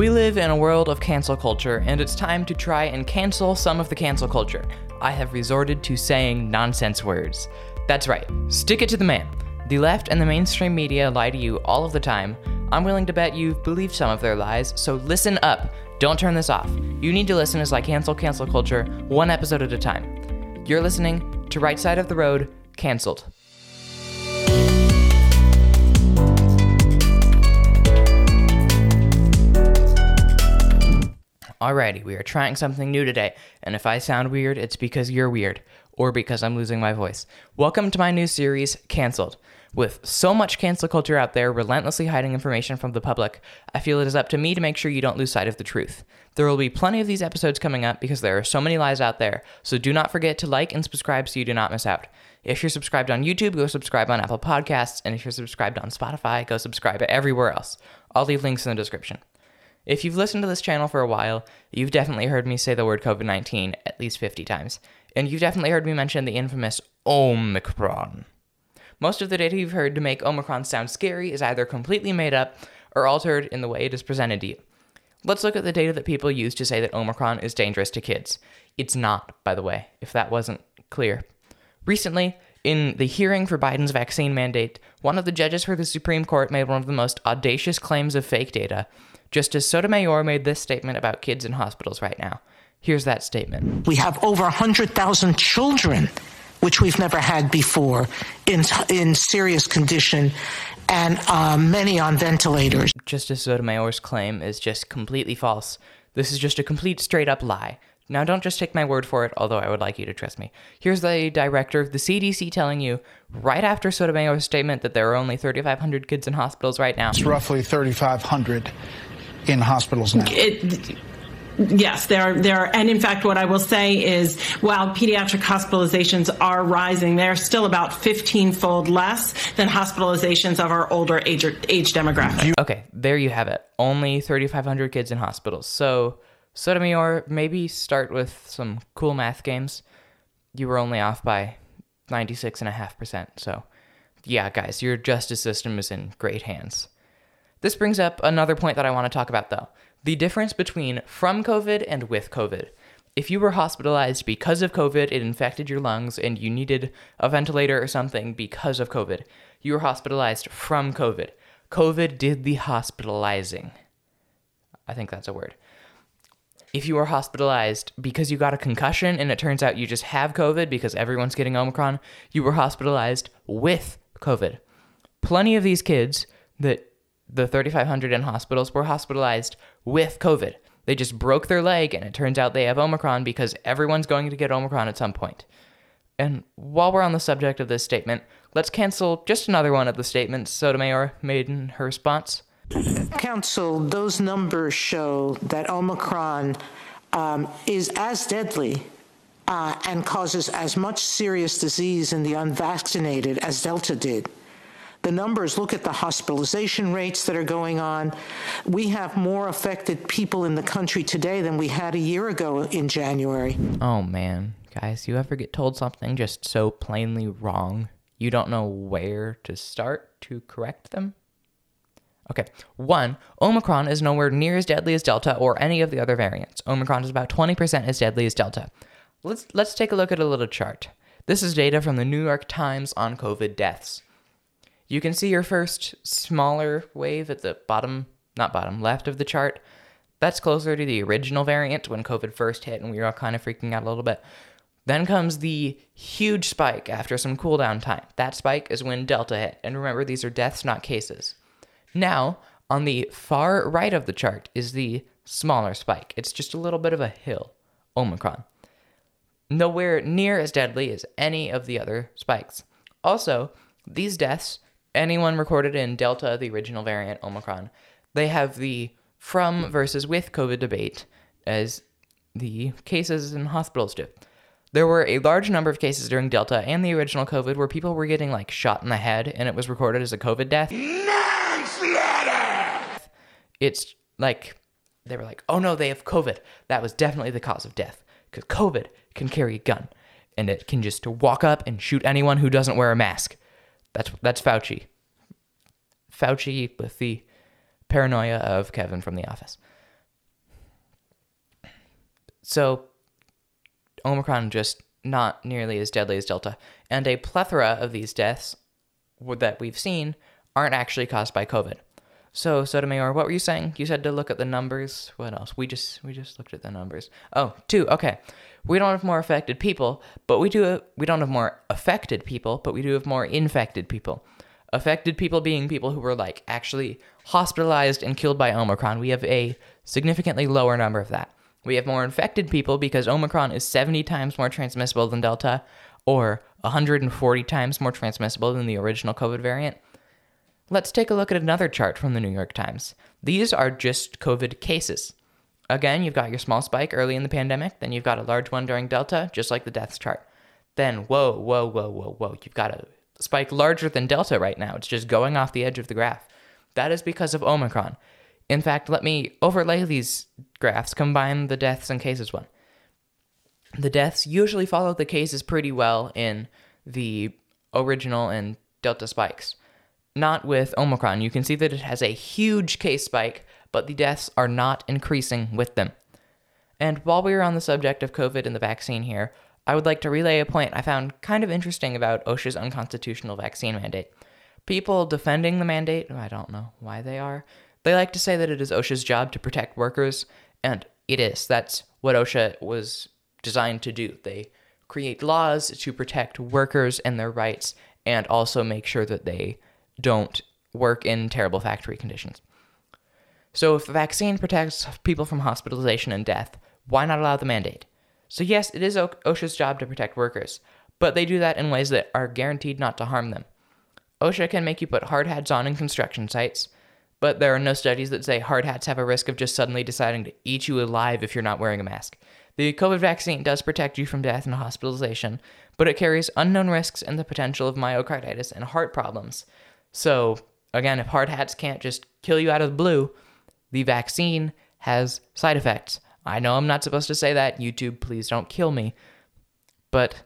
We live in a world of cancel culture, and it's time to try and cancel some of the cancel culture. I have resorted to saying nonsense words. That's right, stick it to the man. The left and the mainstream media lie to you all of the time. I'm willing to bet you've believed some of their lies, so listen up. Don't turn this off. You need to listen as I cancel cancel culture one episode at a time. You're listening to Right Side of the Road, Cancelled. Alrighty, we are trying something new today, and if I sound weird, it's because you're weird, or because I'm losing my voice. Welcome to my new series, Cancelled. With so much cancel culture out there relentlessly hiding information from the public, I feel it is up to me to make sure you don't lose sight of the truth. There will be plenty of these episodes coming up because there are so many lies out there, so do not forget to like and subscribe so you do not miss out. If you're subscribed on YouTube, go subscribe on Apple Podcasts, and if you're subscribed on Spotify, go subscribe everywhere else. I'll leave links in the description. If you've listened to this channel for a while, you've definitely heard me say the word COVID 19 at least 50 times. And you've definitely heard me mention the infamous Omicron. Most of the data you've heard to make Omicron sound scary is either completely made up or altered in the way it is presented to you. Let's look at the data that people use to say that Omicron is dangerous to kids. It's not, by the way, if that wasn't clear. Recently, in the hearing for Biden's vaccine mandate, one of the judges for the Supreme Court made one of the most audacious claims of fake data Justice Sotomayor made this statement about kids in hospitals right now. Here's that statement. We have over 100,000 children, which we've never had before, in, in serious condition, and uh, many on ventilators. Justice Sotomayor's claim is just completely false. This is just a complete straight up lie. Now, don't just take my word for it, although I would like you to trust me. Here's the director of the CDC telling you, right after Sotomayor's statement, that there are only 3,500 kids in hospitals right now. It's roughly 3,500 in hospitals now. It, Yes, there are, there are, and in fact, what I will say is, while pediatric hospitalizations are rising, they're still about 15-fold less than hospitalizations of our older age, age demographic. Okay, there you have it. Only 3,500 kids in hospitals. So, Sotomayor, maybe start with some cool math games. You were only off by 96.5%. So, yeah, guys, your justice system is in great hands. This brings up another point that I want to talk about, though the difference between from COVID and with COVID. If you were hospitalized because of COVID, it infected your lungs, and you needed a ventilator or something because of COVID, you were hospitalized from COVID. COVID did the hospitalizing. I think that's a word. If you were hospitalized because you got a concussion and it turns out you just have COVID because everyone's getting Omicron, you were hospitalized with COVID. Plenty of these kids that the 3,500 in hospitals were hospitalized with COVID. They just broke their leg, and it turns out they have Omicron because everyone's going to get Omicron at some point. And while we're on the subject of this statement, let's cancel just another one of the statements Sotomayor made in her response. Counsel, those numbers show that Omicron um, is as deadly uh, and causes as much serious disease in the unvaccinated as Delta did the numbers, look at the hospitalization rates that are going on. We have more affected people in the country today than we had a year ago in January. Oh man, guys, you ever get told something just so plainly wrong, you don't know where to start to correct them? Okay, one, Omicron is nowhere near as deadly as Delta or any of the other variants. Omicron is about 20% as deadly as Delta. Let's let's take a look at a little chart. This is data from the New York Times on COVID deaths. You can see your first smaller wave at the bottom, not bottom, left of the chart. That's closer to the original variant when COVID first hit and we were all kind of freaking out a little bit. Then comes the huge spike after some cooldown time. That spike is when Delta hit. And remember, these are deaths, not cases. Now, on the far right of the chart is the smaller spike. It's just a little bit of a hill, Omicron. Nowhere near as deadly as any of the other spikes. Also, these deaths anyone recorded in Delta, the original variant, Omicron, they have the from versus with COVID debate as the cases in hospitals do. There were a large number of cases during Delta and the original COVID where people were getting like shot in the head and it was recorded as a COVID death. Manslaughter! It's like they were like, oh no, they have COVID. That was definitely the cause of death because COVID can carry a gun and it can just walk up and shoot anyone who doesn't wear a mask. That's that's Fauci. Fauci with the paranoia of Kevin from The Office. So, Omicron just not nearly as deadly as Delta, and a plethora of these deaths that we've seen aren't actually caused by COVID. So Sotomayor, what were you saying? You said to look at the numbers. What else? We just we just looked at the numbers. Oh, two. Okay, we don't have more affected people, but we do. We don't have more affected people, but we do have more infected people. Affected people being people who were like actually hospitalized and killed by Omicron. We have a significantly lower number of that. We have more infected people because Omicron is 70 times more transmissible than Delta, or 140 times more transmissible than the original COVID variant. Let's take a look at another chart from the New York Times. These are just COVID cases. Again, you've got your small spike early in the pandemic, then you've got a large one during Delta, just like the deaths chart. Then, whoa, whoa, whoa, whoa, whoa, you've got a spike larger than Delta right now. It's just going off the edge of the graph. That is because of Omicron. In fact, let me overlay these graphs, combine the deaths and cases one. The deaths usually follow the cases pretty well in the original and Delta spikes. Not with Omicron. You can see that it has a huge case spike, but the deaths are not increasing with them. And while we are on the subject of COVID and the vaccine here, I would like to relay a point I found kind of interesting about OSHA's unconstitutional vaccine mandate. People defending the mandate, I don't know why they are, they like to say that it is OSHA's job to protect workers, and it is. That's what OSHA was designed to do. They create laws to protect workers and their rights and also make sure that they don't work in terrible factory conditions. So, if the vaccine protects people from hospitalization and death, why not allow the mandate? So, yes, it is OSHA's job to protect workers, but they do that in ways that are guaranteed not to harm them. OSHA can make you put hard hats on in construction sites, but there are no studies that say hard hats have a risk of just suddenly deciding to eat you alive if you're not wearing a mask. The COVID vaccine does protect you from death and hospitalization, but it carries unknown risks and the potential of myocarditis and heart problems. So, again, if hard hats can't just kill you out of the blue, the vaccine has side effects. I know I'm not supposed to say that. YouTube, please don't kill me. But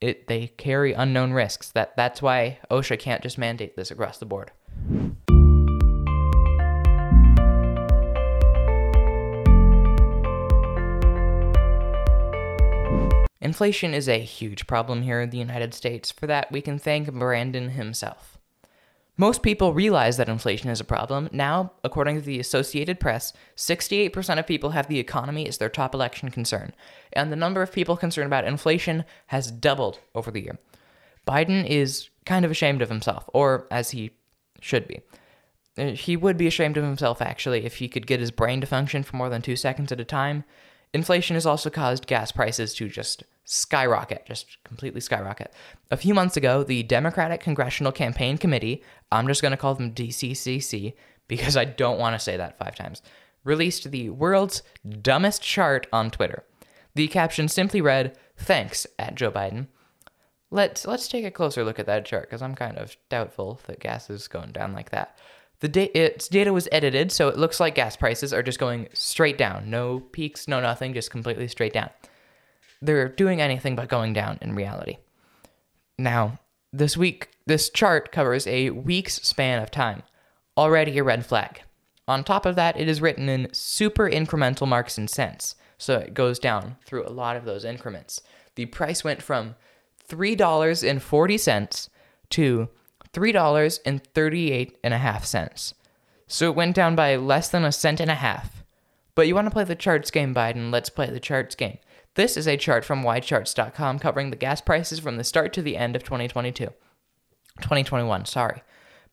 it they carry unknown risks. That that's why OSHA can't just mandate this across the board. Inflation is a huge problem here in the United States. For that, we can thank Brandon himself. Most people realize that inflation is a problem. Now, according to the Associated Press, 68% of people have the economy as their top election concern, and the number of people concerned about inflation has doubled over the year. Biden is kind of ashamed of himself, or as he should be. Uh, he would be ashamed of himself, actually, if he could get his brain to function for more than two seconds at a time. Inflation has also caused gas prices to just skyrocket, just completely skyrocket. A few months ago, the Democratic Congressional Campaign Committee, I'm just going to call them DCCC because I don't want to say that five times, released the world's dumbest chart on Twitter. The caption simply read, Thanks, at Joe Biden. Let's, let's take a closer look at that chart because I'm kind of doubtful that gas is going down like that. The da- its data was edited, so it looks like gas prices are just going straight down. No peaks, no nothing, just completely straight down they're doing anything but going down in reality. Now, this week, this chart covers a week's span of time. Already a red flag. On top of that, it is written in super incremental marks and cents, so it goes down through a lot of those increments. The price went from $3.40 to $3.38.5. So it went down by less than a cent and a half. But you want to play the charts game, Biden? Let's play the charts game. This is a chart from YCharts.com covering the gas prices from the start to the end of 2022. 2021, sorry.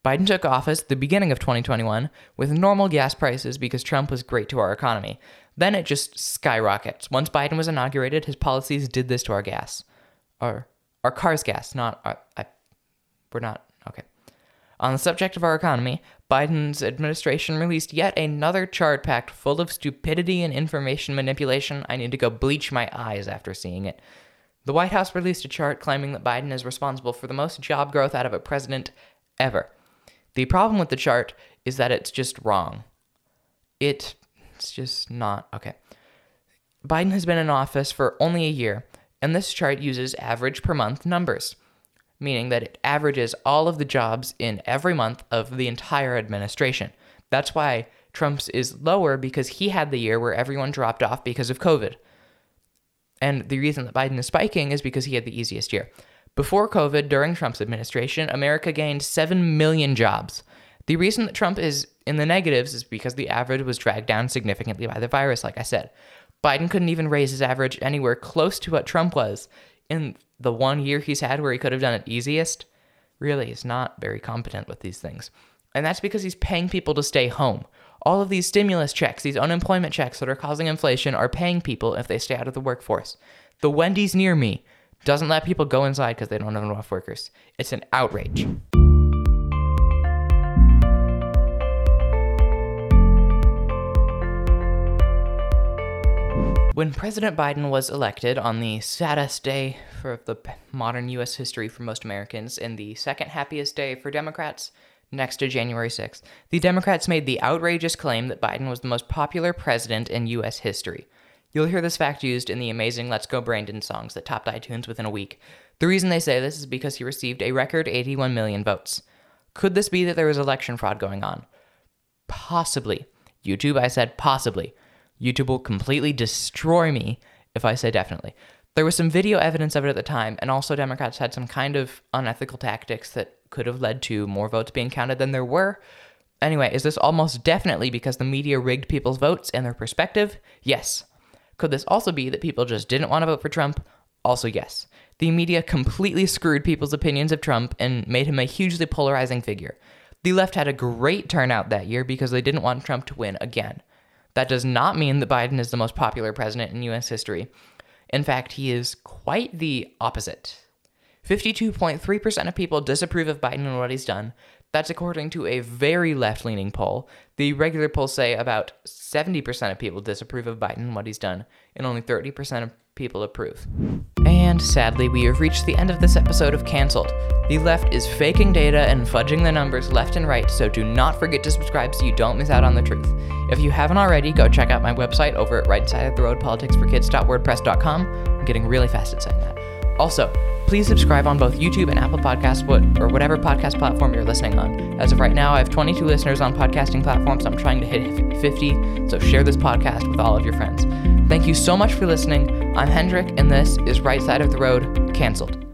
Biden took office the beginning of 2021 with normal gas prices because Trump was great to our economy. Then it just skyrockets. Once Biden was inaugurated, his policies did this to our gas. Our, our car's gas, not our, I, we're not, okay. On the subject of our economy, Biden's administration released yet another chart packed full of stupidity and information manipulation. I need to go bleach my eyes after seeing it. The White House released a chart claiming that Biden is responsible for the most job growth out of a president ever. The problem with the chart is that it's just wrong. It, it's just not. Okay. Biden has been in office for only a year, and this chart uses average per month numbers meaning that it averages all of the jobs in every month of the entire administration. That's why Trump's is lower because he had the year where everyone dropped off because of COVID. And the reason that Biden is spiking is because he had the easiest year. Before COVID, during Trump's administration, America gained 7 million jobs. The reason that Trump is in the negatives is because the average was dragged down significantly by the virus, like I said. Biden couldn't even raise his average anywhere close to what Trump was in the one year he's had where he could have done it easiest. Really, he's not very competent with these things. And that's because he's paying people to stay home. All of these stimulus checks, these unemployment checks that are causing inflation, are paying people if they stay out of the workforce. The Wendy's near me doesn't let people go inside because they don't have enough workers. It's an outrage. When President Biden was elected on the saddest day for the modern U.S. history for most Americans and the second happiest day for Democrats, next to January 6th, the Democrats made the outrageous claim that Biden was the most popular president in U.S. history. You'll hear this fact used in the amazing Let's Go Brandon songs that topped iTunes within a week. The reason they say this is because he received a record 81 million votes. Could this be that there was election fraud going on? Possibly. YouTube, I said possibly. YouTube will completely destroy me if I say definitely. There was some video evidence of it at the time, and also Democrats had some kind of unethical tactics that could have led to more votes being counted than there were. Anyway, is this almost definitely because the media rigged people's votes and their perspective? Yes. Could this also be that people just didn't want to vote for Trump? Also, yes. The media completely screwed people's opinions of Trump and made him a hugely polarizing figure. The left had a great turnout that year because they didn't want Trump to win again. That does not mean that Biden is the most popular president in US history. In fact, he is quite the opposite. 52.3% of people disapprove of Biden and what he's done. That's according to a very left leaning poll. The regular polls say about 70% of people disapprove of Biden and what he's done, and only 30% of people approve. And sadly, we have reached the end of this episode of Cancelled. The left is faking data and fudging the numbers left and right, so do not forget to subscribe so you don't miss out on the truth. If you haven't already, go check out my website over at rightsideoftheroadpoliticsforkids.wordpress.com. I'm getting really fast at saying that. Also, please subscribe on both YouTube and Apple Podcasts or whatever podcast platform you're listening on. As of right now, I have 22 listeners on podcasting platforms. I'm trying to hit 50, so share this podcast with all of your friends. Thank you so much for listening. I'm Hendrik, and this is Right Side of the Road Cancelled.